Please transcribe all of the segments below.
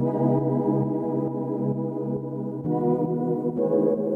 Thank you.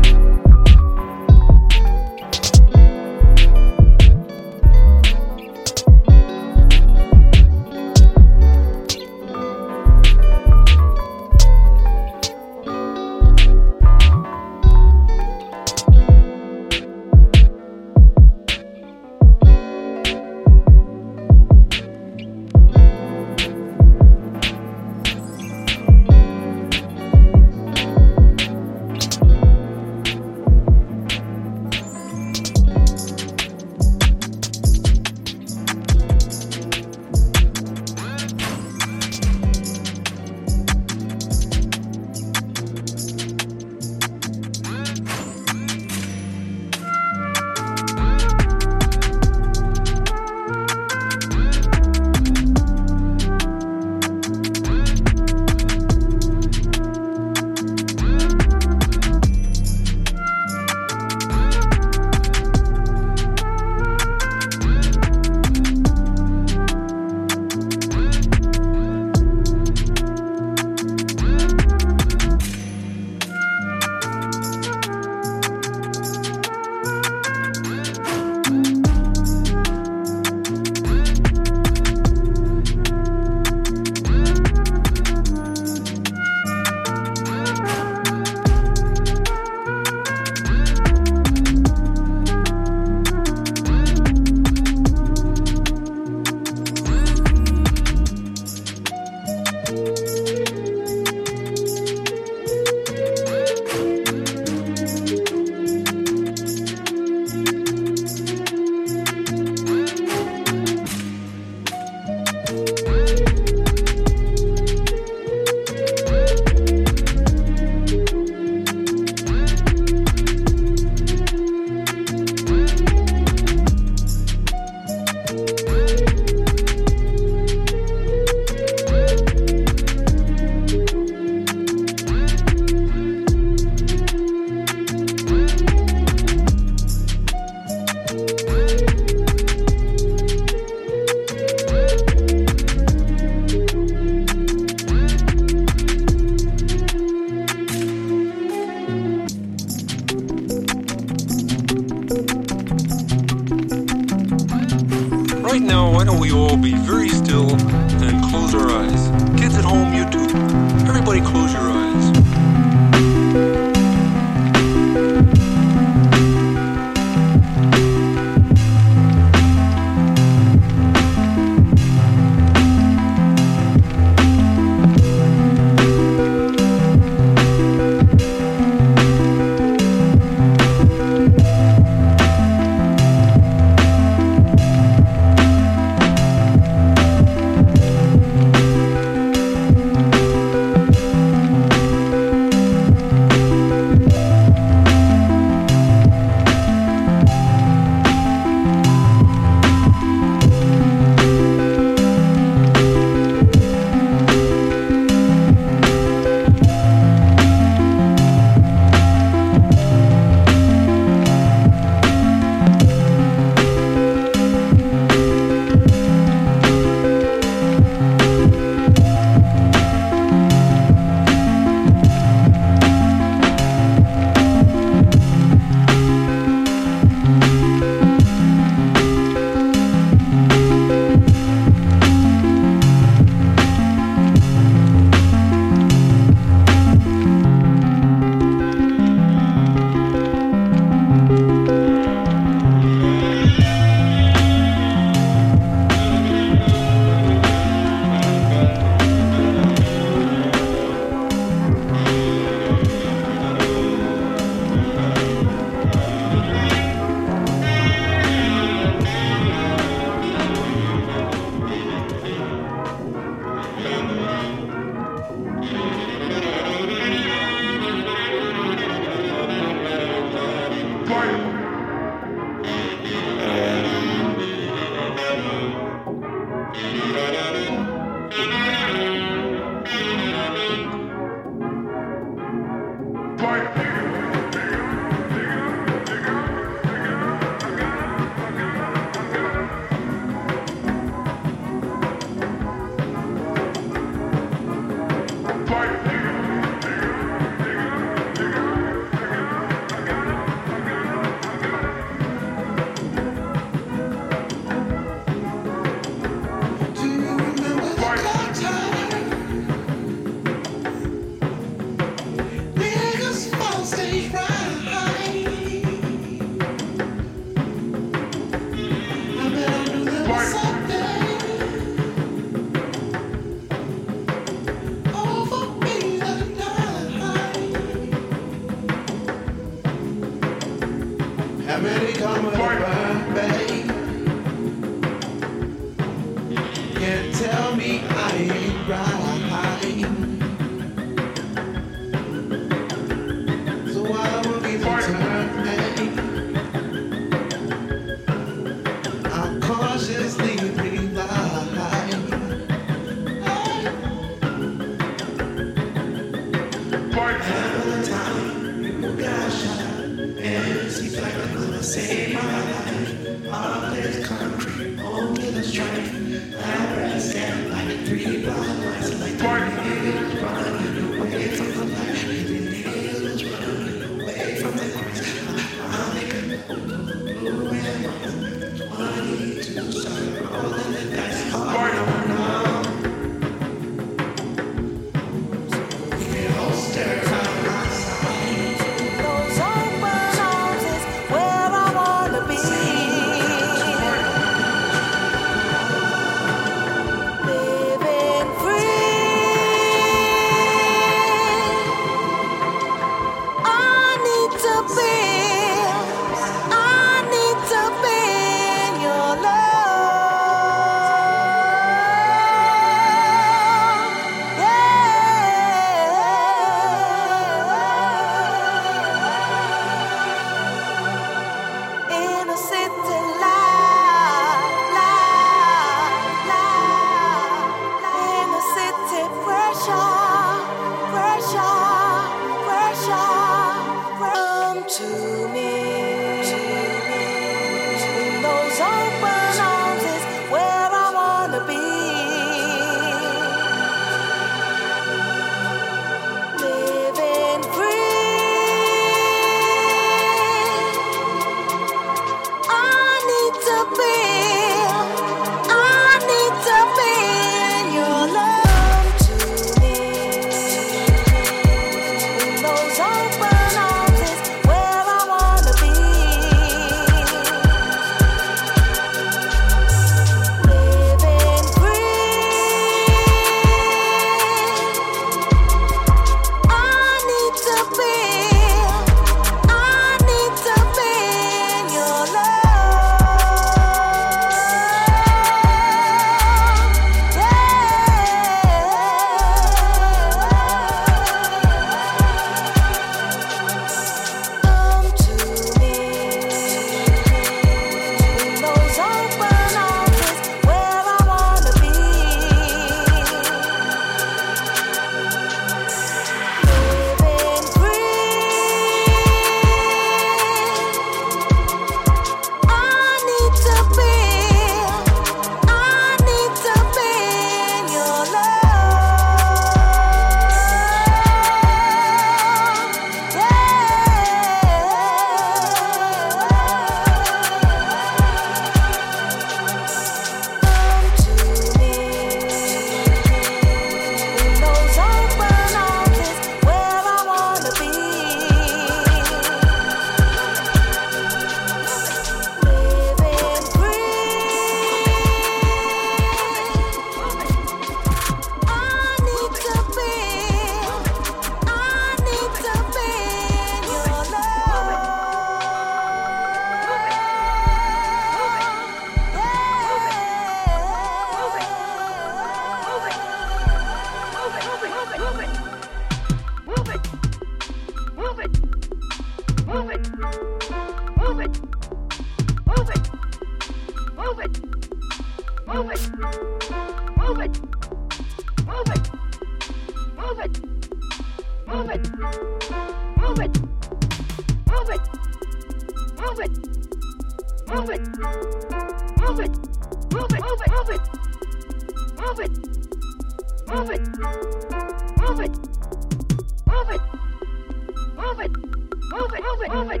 it, move it, move it, move it,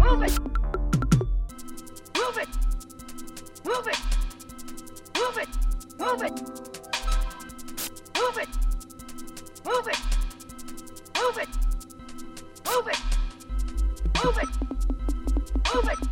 move it, move it, move it, move it, move it, move it, move it, move it, move it, move it, move it.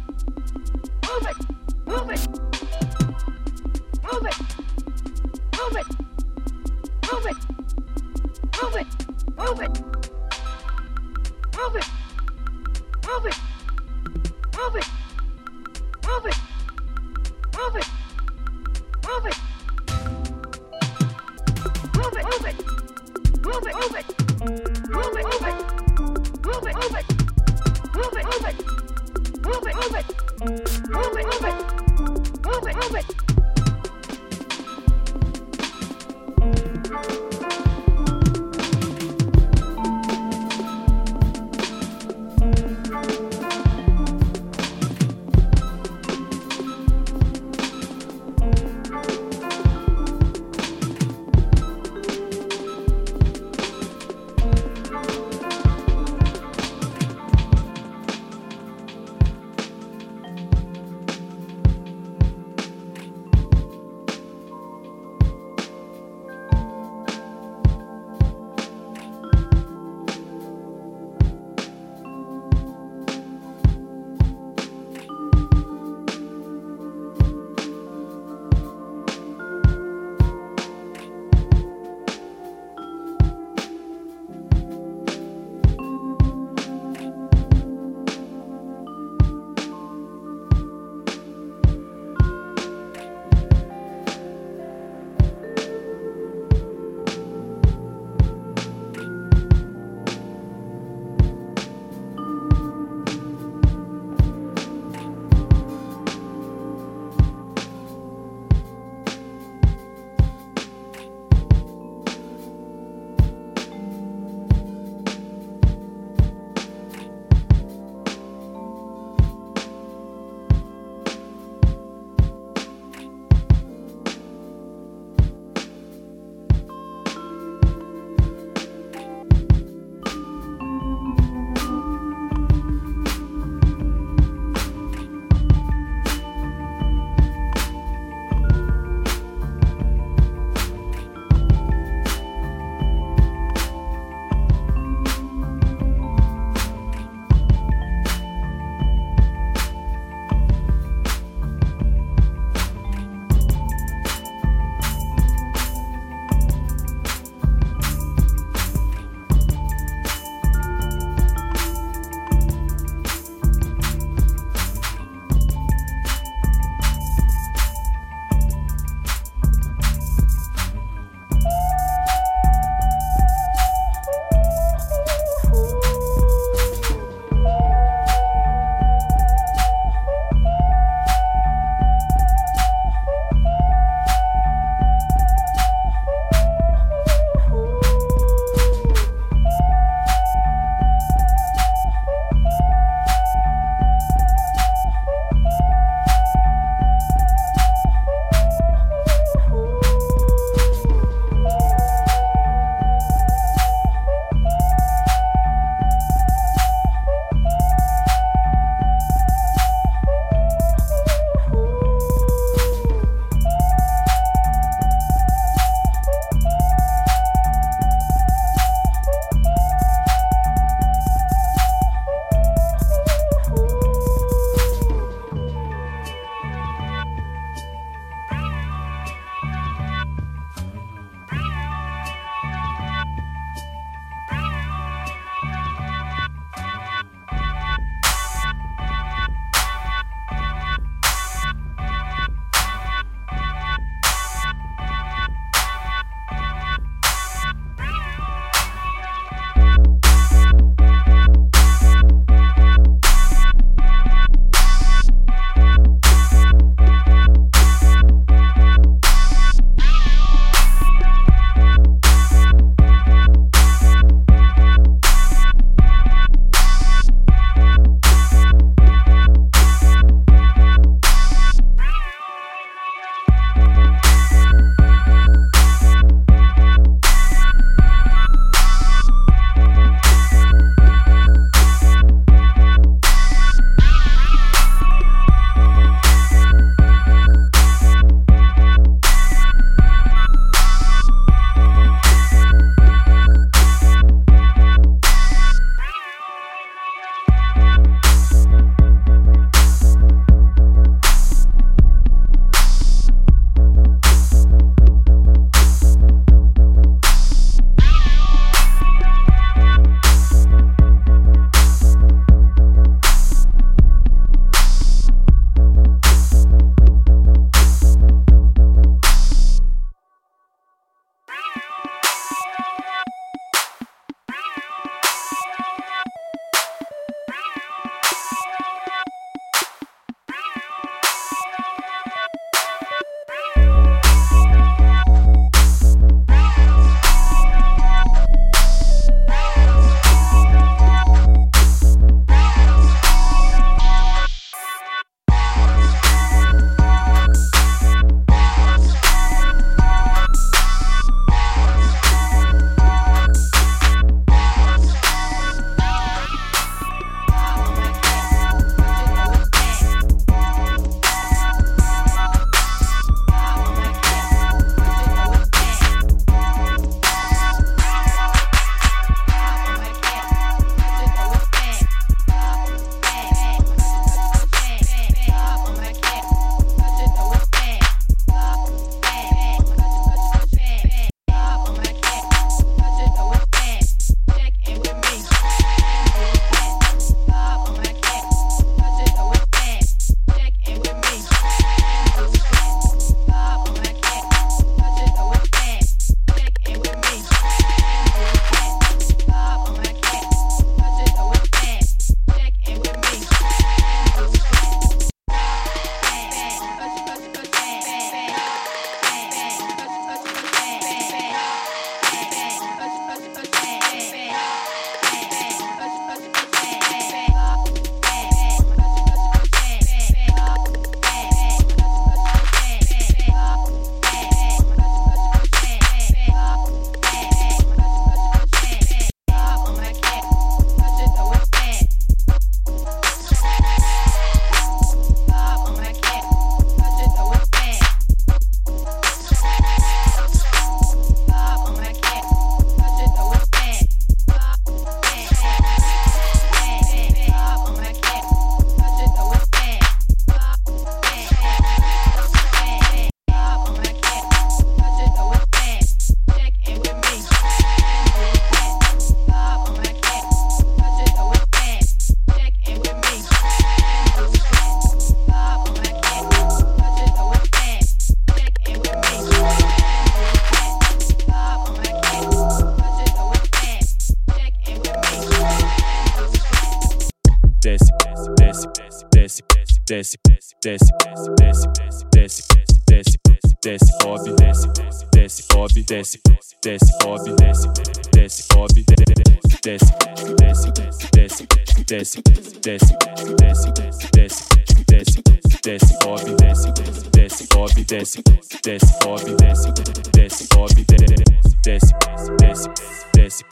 Desce, desce, sobe, desce, desce, sobe, desce, desce, desce, desce,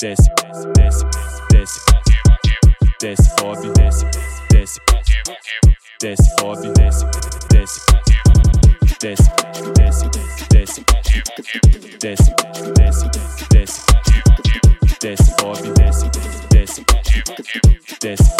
desce, desce, desce, sobe, desce, desce, desce, sobe, desce, desce, desce, desce, desce, desce, desce, desce, desce, sobe, desce, desce, desce,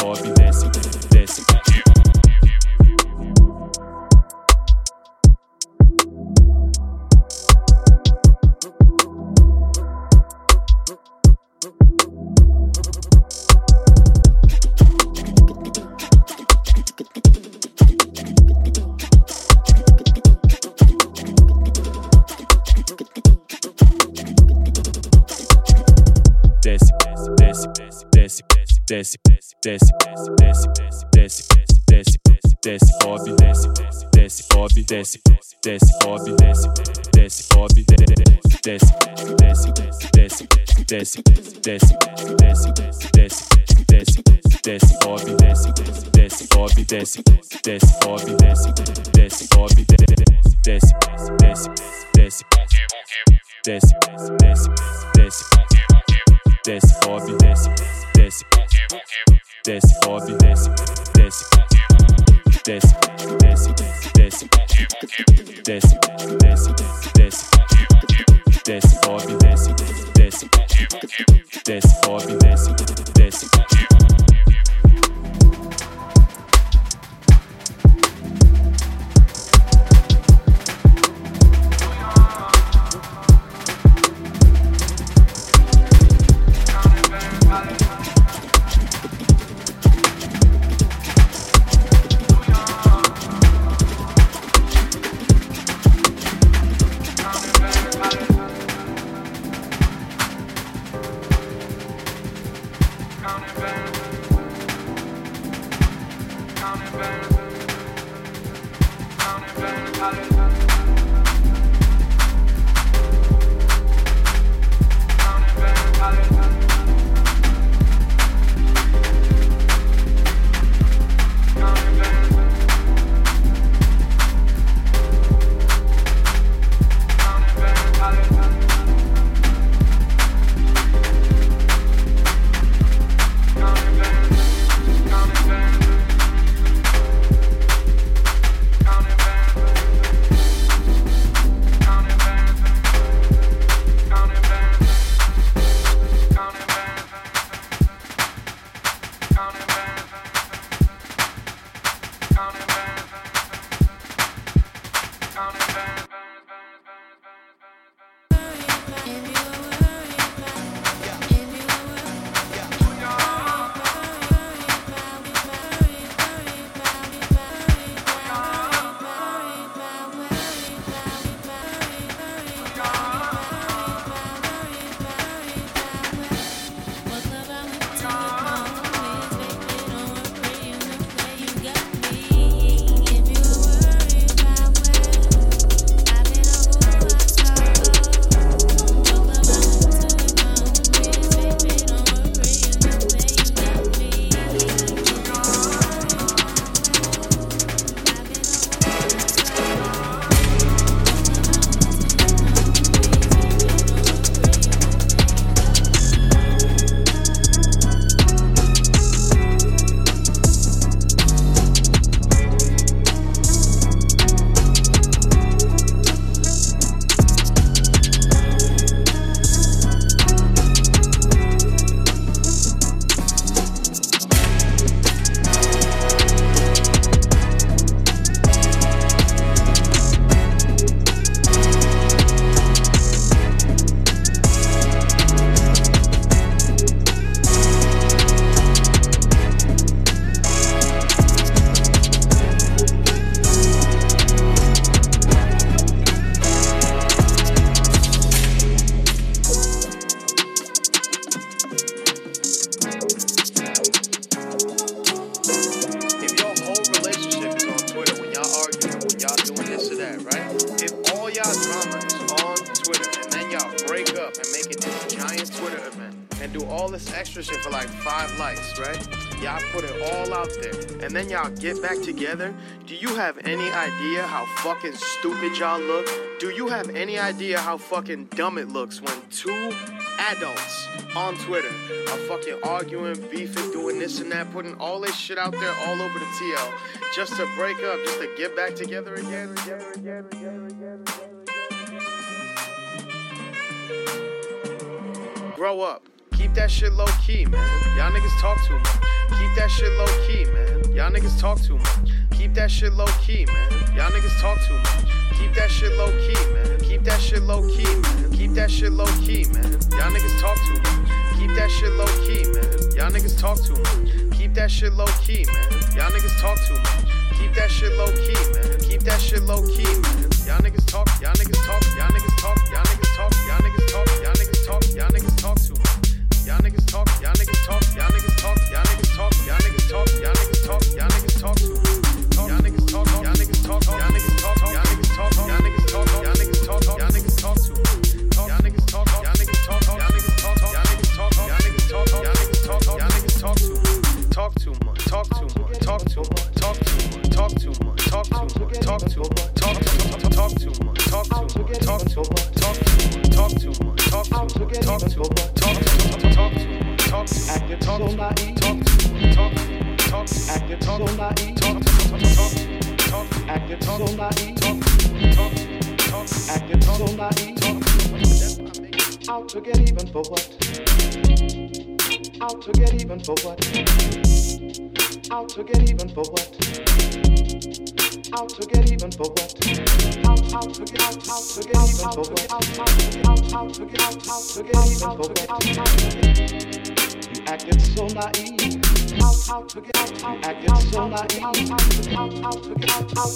desce, desce, sobe, desce, desce, sobe, desce, desce, desce, desce, desce, desce, desce, desce, desce, sobe, desce, desce, sobe, desce, desce, sobe, desce, desce, sobe, desce, desce, desce, desce, desce, desce, desce, desce, sobe, desce, desce, desce, sobe, desce, desce, desce, desce, desce, desce, desce, desce, desce, sobe, desce, desce, desce, sobe, desce, desce. y'all get back together? Do you have any idea how fucking stupid y'all look? Do you have any idea how fucking dumb it looks when two adults on Twitter are fucking arguing, beefing, doing this and that, putting all this shit out there all over the TL just to break up, just to get back together again, again, again, again, again, again. Grow up. Keep that shit low key, man. Y'all niggas talk too much. Keep that shit low key, man. Y'all niggas talk too much. Keep that shit low key, man. Y'all niggas talk too much. Keep that shit low key, man. Keep that shit low key, man. Keep that shit low key, man. Y'all niggas talk too much. Keep that shit low key, man. Y'all niggas talk too much. Keep that shit low key, man. Y'all niggas talk too much. Keep that shit low key, man. Keep that shit low key, man.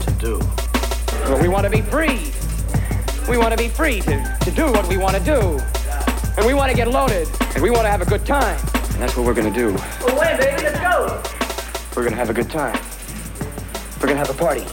what to do. Well, we want to be free. We want to be free to, to do what we want to do. And we want to get loaded. And we want to have a good time. And that's what we're going to do. Well, wait, baby, let's go. We're going to have a good time. We're going to have a party.